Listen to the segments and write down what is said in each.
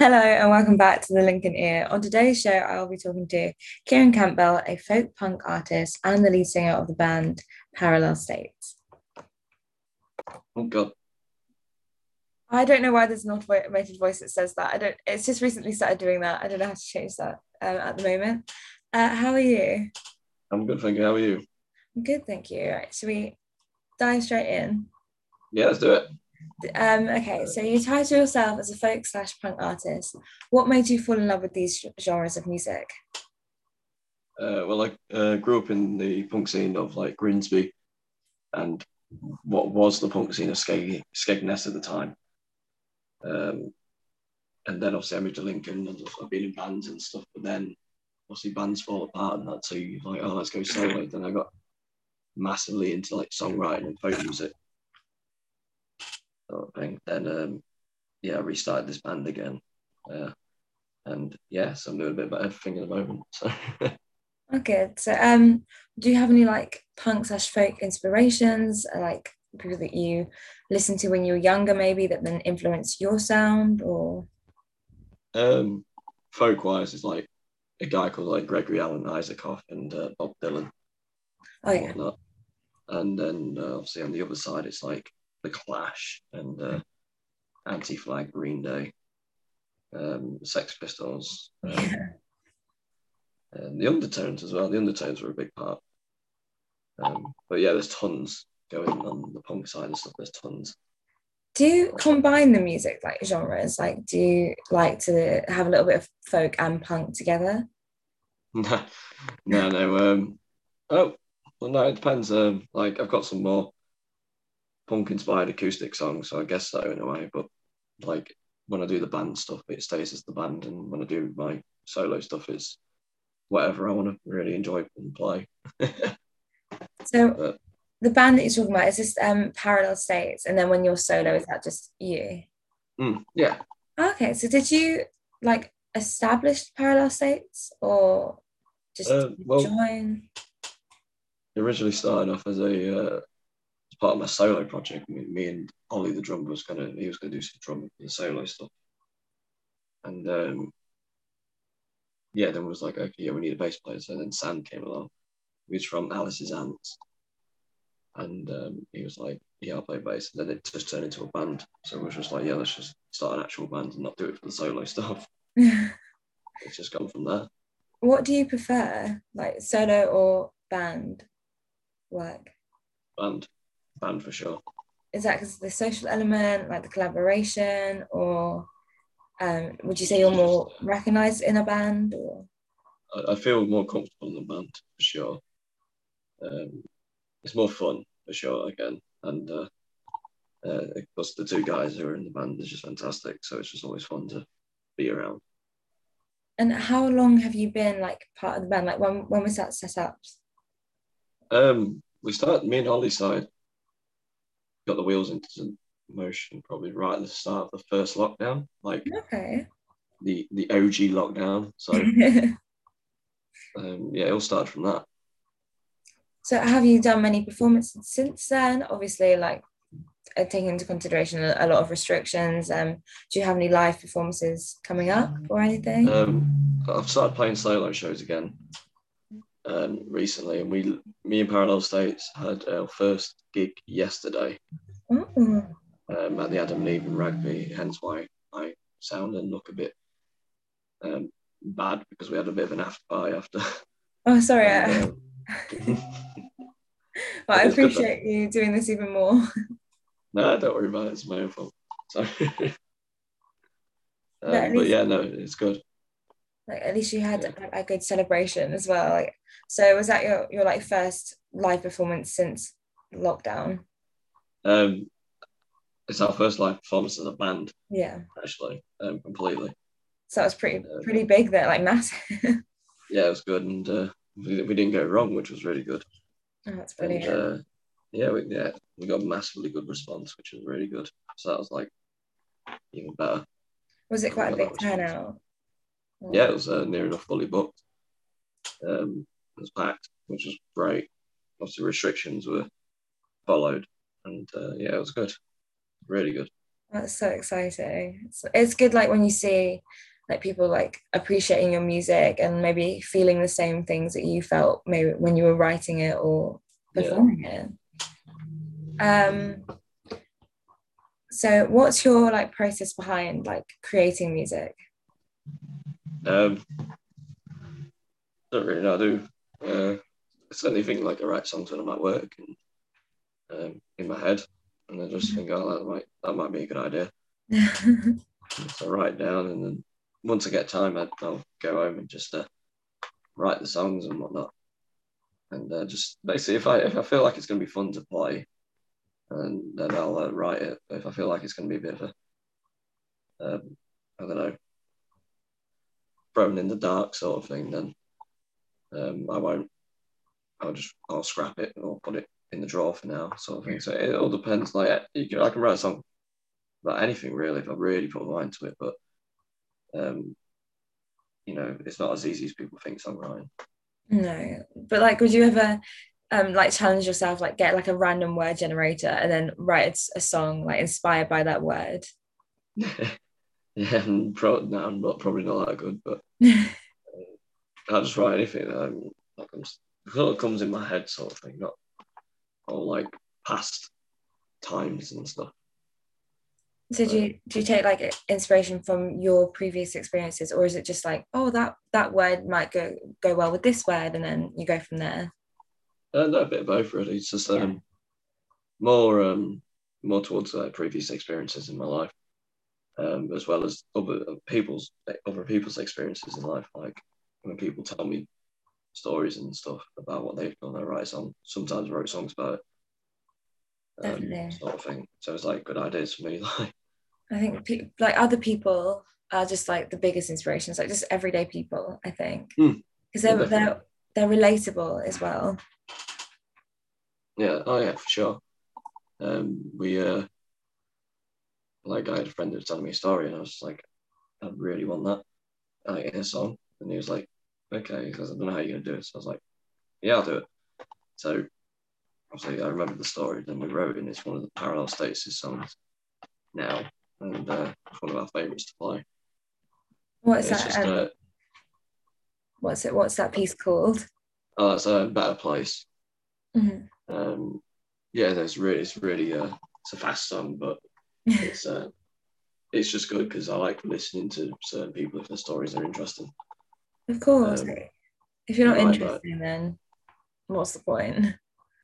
Hello and welcome back to the Lincoln Ear. On today's show, I'll be talking to Kieran Campbell, a folk punk artist and the lead singer of the band Parallel States. Oh God. I don't know why there's an automated voice that says that. I don't. It's just recently started doing that. I don't know how to change that um, at the moment. Uh, how are you? I'm good, thank you. How are you? I'm good, thank you. Right, should we dive straight in? Yeah, let's do it. Um, okay, so you title yourself as a folk slash punk artist. What made you fall in love with these genres of music? Uh, well, I uh, grew up in the punk scene of like Grimsby and what was the punk scene of Skeg- Skegness at the time. Um, and then obviously I moved to Lincoln and I've been in bands and stuff, but then obviously bands fall apart and that, so you're like, oh, let's go solo. Then I got massively into like songwriting and folk music sort of thing. Then um, yeah, I restarted this band again. Uh, and yeah, so I'm doing a bit of everything at the moment. So oh, good. So um do you have any like punk slash folk inspirations, uh, like people that you listened to when you were younger, maybe that then influenced your sound or um folk wise is like a guy called like Gregory Alan Isakov and uh, Bob Dylan. Oh yeah. And then uh, obviously on the other side, it's like the Clash and uh, Anti Flag Green Day, um, Sex Pistols, um, yeah. and the Undertones as well. The Undertones were a big part. Um, but yeah, there's tons going on the punk side and stuff. There's tons. Do you combine the music like genres? Like, do you like to have a little bit of folk and punk together? no, no, no. Um, oh, well, no, it depends. Um, like, I've got some more punk inspired acoustic song, so I guess so in a way. But like when I do the band stuff, it stays as the band, and when I do my solo stuff, it's whatever I want to really enjoy and play. so but, the band that you're talking about is this um, Parallel States, and then when you're solo, is that just you? Mm, yeah. Okay, so did you like establish Parallel States or just uh, well, join? Originally started off as a uh, part of my solo project. Me, me and Ollie, the drummer, was gonna he was gonna do some drum and solo stuff. And um, yeah, then was like, okay, yeah, we need a bass player. So then Sam came along, who's from Alice's Ants, and um, he was like, yeah, I'll play bass. And then it just turned into a band. So it was just like, yeah, let's just start an actual band and not do it for the solo stuff. it's just gone from there. What do you prefer, like solo or band work? Band band for sure. Is that because the social element, like the collaboration, or um, would you say you're more recognized in a band? Or I, I feel more comfortable in the band for sure. Um, it's more fun for sure again, and uh, uh, plus the two guys who are in the band is just fantastic. So it's just always fun to be around. And how long have you been like part of the band? Like when when was that set up? Um, we started. Me and Ollie started got the wheels into motion probably right at the start of the first lockdown, like okay. the the OG lockdown. So um, yeah, it all started from that. So have you done many performances since then? Obviously, like uh, taking into consideration a, a, lot of restrictions. Um, do you have any live performances coming up or anything? Um, I've started playing solo shows again um, recently, and we, me and Parallel States, had our first gig yesterday mm. um, at the Adam and Eve in Rugby. Hence why I sound and look a bit um, bad because we had a bit of an after party after. Oh, sorry. and, uh, well, I appreciate you doing this even more. no, don't worry about it. It's my own fault. Sorry. um, but, but yeah, no, it's good like at least you had a, a, good celebration as well. Like so was that your your like first live performance since lockdown? Um it's our first live performance as a band yeah. actually um completely. So that was pretty um, pretty big there like massive yeah it was good and uh, we, we didn't get it wrong which was really good. Oh, that's brilliant. and, uh, yeah we, yeah we got a massively good response which was really good. So that was like even better. Was it quite a big turnout yeah, it was uh, near enough fully booked. Um, it was packed, which was great. Lots of restrictions were followed, and uh, yeah, it was good, really good. That's so exciting. It's, it's good like when you see like people like appreciating your music and maybe feeling the same things that you felt maybe when you were writing it or performing yeah. it. Um so what's your like process behind like creating music? Um don't really know. I do uh it's anything like I write songs when I'm at work and um, in my head and I just think, oh, that might that might be a good idea. so I write down, and then once I get time, I, will go home and just uh, write the songs and whatnot. And uh, just basically, if I if I feel like it's going to be fun to play, and then I'll uh, write it. But if I feel like it's going to be a bit of a, um, I don't know, thrown in the dark sort of thing, then um, I won't. I'll just I'll scrap it or put it in the drawer for now, sort of thing. So it all depends. Like you can, I can write a song about anything really if I really put my mind to it, but um, you know, it's not as easy as people think songwriting. No, but like, would you ever um like challenge yourself, like get like a random word generator and then write a song like inspired by that word? yeah, pro- no, I'm not probably not that good, but I'll just write anything that, I'm, that comes, that comes in my head, sort of thing, not or like past times and stuff. So do you do you take like inspiration from your previous experiences, or is it just like, oh, that that word might go go well with this word, and then you go from there? Uh, no, a bit of both really. It's just um, yeah. more um, more towards uh, previous experiences in my life, um, as well as other people's other people's experiences in life. Like when people tell me stories and stuff about what they've done. I write song. Sometimes I wrote songs about it. Um, Sort of thing. So it's like good ideas for me. Like I think pe- like other people are just like the biggest inspirations, like just everyday people. I think because hmm. mm, they're they're they're relatable as well. Yeah. Oh yeah, for sure. Um, we uh, like I had a friend that was telling me a story, and I was like, I really want that, like in a song, and he was like, okay, because I don't know how you're to do it. So I was like, yeah, I'll do it. So obviously, I remember the story. Then we wrote it, and it's one of the Parallel States' songs now, and uh, it's one of our favourites to play. What is it's that? Just, um, uh, what's it? What's that piece called? Oh, it's a better place. Mm-hmm. Um, yeah, there's really, it's really, uh, it's a fast song, but it's uh, it's just good because I like listening to certain people if their stories are interesting. Of course. Um, if you're not interested, then what's the point?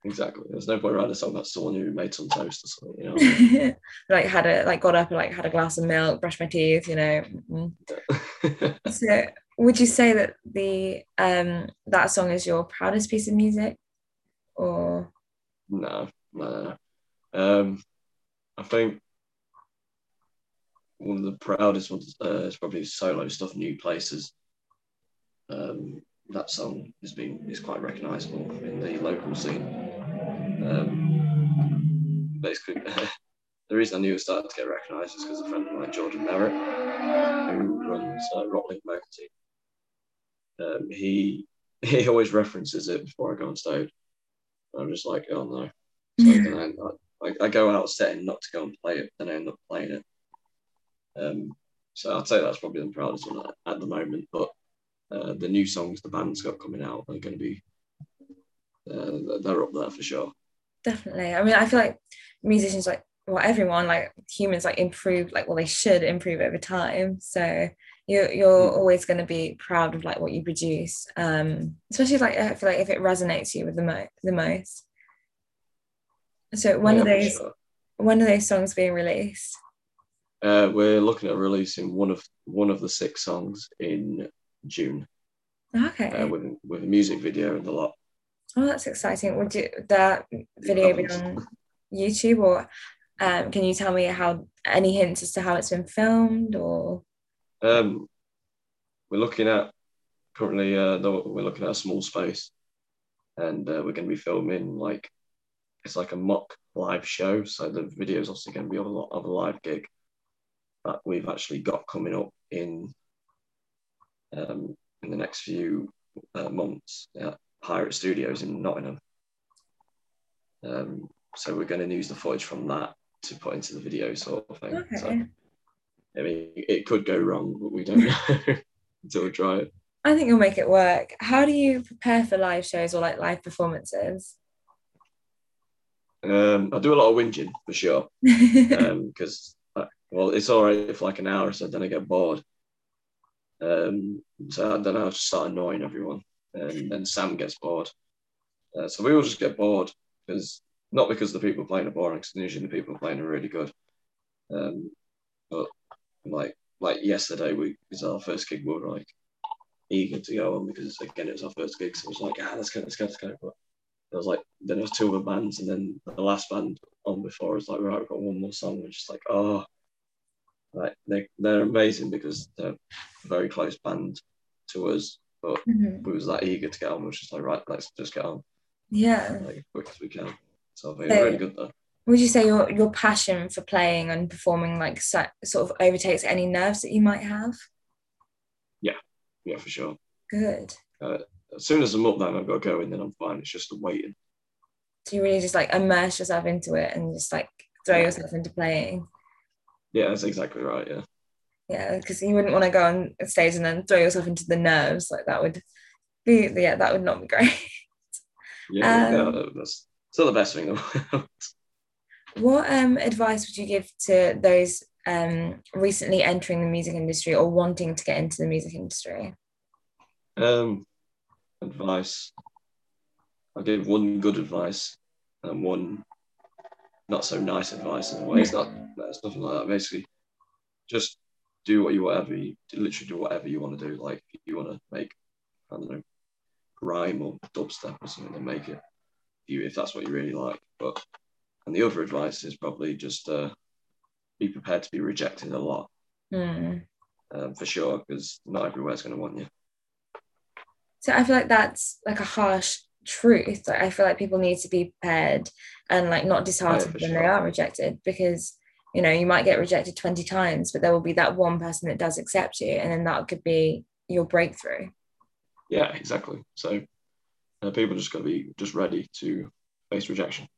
Exactly. There's no point writing a song about someone who made some toast or something, you know. like had a like got up and like had a glass of milk, brushed my teeth, you know. Mm-hmm. so would you say that the um that song is your proudest piece of music? Or no, no, no. Um I think one of the proudest ones uh, is probably solo stuff, New Places um, that song has been is quite recognisable in the local scene. Um, basically, the reason I knew it started to get recognised is because a friend of mine, Jordan Merritt, who runs uh, Motor Team, um, he he always references it before I go on stage. I'm just like, oh no. So I, I, I, go out setting not to go and play it, but then I end up playing it. Um, so I'd say that's probably the proudest one at, the moment. But uh, the new songs the band's got coming out are going to be uh, they're up there for sure. Definitely. I mean, I feel like musicians, like well, everyone, like humans, like improve, like well, they should improve over time. So you're you're mm. always going to be proud of like what you produce, um, especially like I feel like if it resonates you with the most, the most. So when yeah, are those sure. when are those songs being released? Uh, we're looking at releasing one of one of the six songs in June. Okay. Uh, with with a music video and a lot. Oh, that's exciting. Would you that video be on YouTube or um, can you tell me how any hints as to how it's been filmed or? Um, we're looking at currently. Uh, we're looking at a small space, and uh, we're going to be filming like it's like a mock live show. So the video is also going to be of a, of a live gig that we've actually got coming up in um, in the next few uh, months at Pirate Studios in Nottingham. Um, so we're going to use the footage from that to put into the video sort of thing. Okay. So I mean, it could go wrong, but we don't know until we try it. I think you'll make it work. How do you prepare for live shows or like live performances? Um, I do a lot of whinging for sure, because um, well, it's all right for like an hour so, then I get bored. Um, so then I just start annoying everyone, and then Sam gets bored. Uh, so we all just get bored because not because the people playing are boring, because usually the people playing are really good. Um, but like like yesterday, we was our first gig. We were like eager to go on because again it was our first gig, so it was like ah let's go, let's go, let's go. But there was like then there was two other bands, and then the last band on before was like right, we've got one more song. We're just like oh, like they they're amazing because they're a very close band to us, but Mhm. we was that eager to get on. We was just like right, let's just get on Yeah. like as quick as we can. So I think So- really good though. Would you say your your passion for playing and performing like so, sort of overtakes any nerves that you might have? Yeah, yeah, for sure. Good. As soon as I'm up there I've got to go in, then I'm fine. It's just the waiting. So you really just like immerse yourself into it and just like throw Yeah. yourself into playing. Yeah, that's exactly right. Yeah. Yeah, because you wouldn't want to go on stage and then throw yourself into the nerves. Like that would be yeah, that would not be great. Yeah, Um, yeah that's still the best thing. though. What um advice would you give to those um recently entering the music industry or wanting to get into the music industry? um, advice. I'll give one good advice and one not so nice advice in a way. It's not. It's nothing like that. Basically, just do what you whatever you literally do whatever you want to do. Like you want to make, I don't know, grime or dubstep or something, then make it. You if that's what you really like. But and the other advice is probably just uh, be prepared to be rejected a lot um, for sure because not everywhere's going to want you. So I feel like that's like a harsh truth. Like I feel like people need to be prepared and like not disheartened for when sure. they are rejected because you know you might get rejected 20 times, but there will be that one person that does accept you, and then that could be your breakthrough. Yeah, exactly. So uh, people just got to be just ready to face rejection.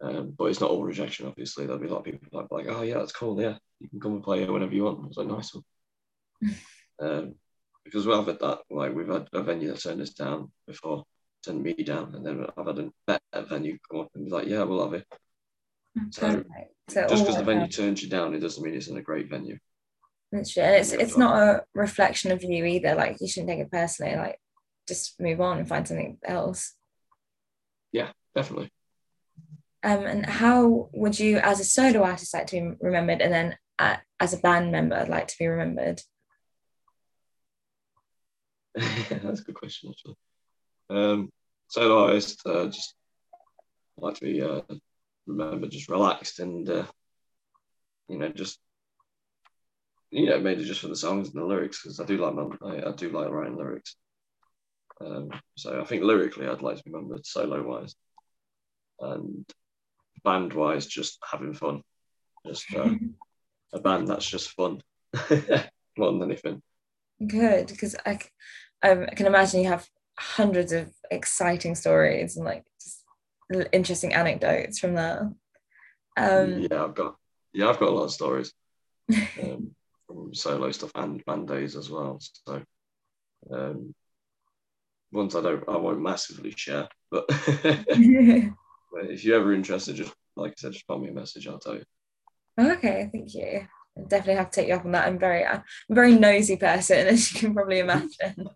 Um, but it's not all rejection, obviously. There'll be a lot of people like, like, oh yeah, that's cool. Yeah, you can come and play here whenever you want. it's like, nice one. um, because we've had that, like we've had a venue that turned us down before, turned me down, and then I've had a better venue come up and be like, yeah, we'll have it. So, So Just because the venue turns you down, it doesn't mean it's in a great venue. That's true. And it's it's not a reflection of you either. Like you shouldn't take it personally. Like just move on and find something else. Yeah, definitely. Um, and how would you, as a solo artist, like to be remembered, and then uh, as a band member, like to be remembered? That's a good question, actually. Um, solo artist, uh, just like to be uh, remembered, just relaxed and uh, you know, just you know, mainly just for the songs and the lyrics because I do like my, I, I do like writing lyrics. Um, so I think lyrically, I'd like to be remembered solo wise, and band wise, just having fun, just uh, a band that's just fun more than anything. Good, because I, um, I can imagine you have hundreds of exciting stories and like just interesting anecdotes from that. Um, yeah, I've got yeah, I've got a lot of stories um, from solo stuff and band days as well. So um, ones I don't, I won't massively share. But but if you're ever interested, just like I said, just pop me a message. I'll tell you. okay, thank you. Definitely have to take you up on that. I'm very, I'm a very nosy person, as you can probably imagine.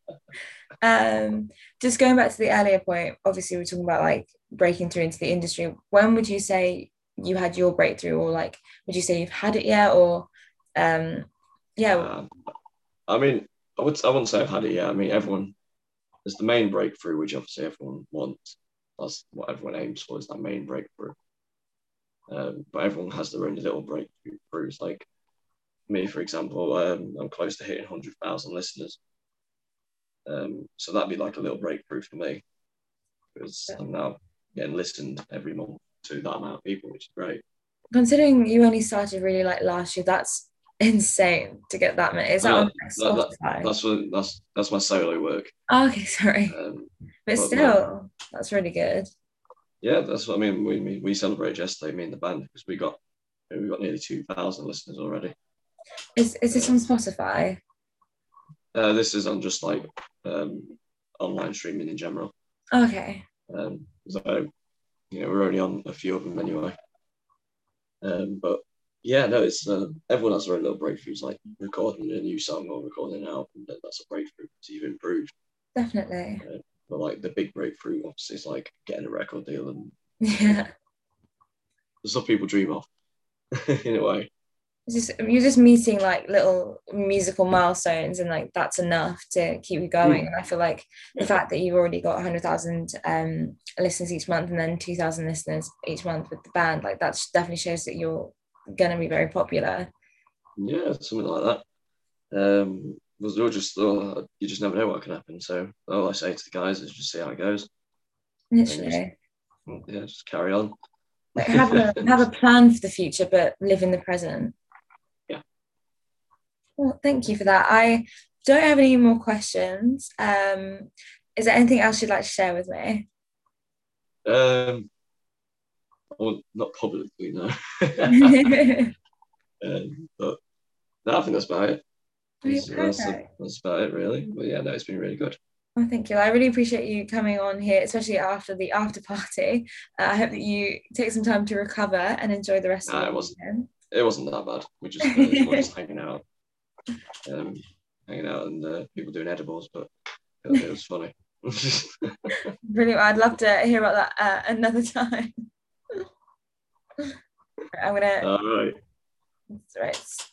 um, just going back to the earlier point, obviously we're talking about like breaking through into the industry. When would you say you had your breakthrough, or like would you say you've had it yet, or um, yeah, Um, I mean, I would I wouldn't say I've had it yet. I mean, everyone there's the main breakthrough, which obviously everyone wants. That's what everyone aims for is that main breakthrough. Um, but everyone has their own little breakthroughs. Like me, for example, um, I'm close to hitting 100,000 listeners. Um, so that'd be like a little breakthrough for me because I'm now getting listened every month to that amount of people, which is great. considering you only started really like last year, that's insane to get that many. Is that Yeah, on that- Spotify? That's what that's that's my solo work. Oh, okay, sorry, Um, but but still, that's really good. yeah, that's what I mean. We we, we celebrated yesterday, me and the band, because we got we got nearly two thousand listeners already. Is is this on Spotify? Uh, this is on just like um, online streaming in general. Okay. Um, so you know we're only on a few of them anyway. Um, but yeah, no, it's uh, everyone has their own little breakthroughs, like recording a new song or recording an album. That's a breakthrough. So you've improved. Definitely. Uh, but like the big breakthrough, obviously, is like getting a record deal and Yeah. stuff people dream of, in a way. Just you're just meeting like little musical milestones and like that's enough to keep you going. And I feel like the fact that you've already got 100,000 um, listeners each month and then 2,000 listeners each month with the band, like that definitely shows that you're going to be very popular. Yeah, something like that. Um, was all just oh, you just never know what can happen. So all I say to the guys is just see how it goes. Literally. Yeah, just carry on. Like have a have a plan for the future, but live in the present. Well, thank you for that. I don't have any more questions. Um, is there anything else you'd like to share with me? Um, well, not publicly, no. um, but no, I think that's about it. That's, that's, that's about it, really. But yeah, no, it's been really good. Well, thank you. I really appreciate you coming on here, especially after the after party. Uh, I hope that you take some time to recover and enjoy the rest of it the wasn't. weekend. It wasn't that bad. We just, uh, we were just hanging out, um, hanging out, and uh, people doing edibles, but it, it was funny. Brilliant. I'd love to hear about that uh, another time. I'm gonna All right. That's right.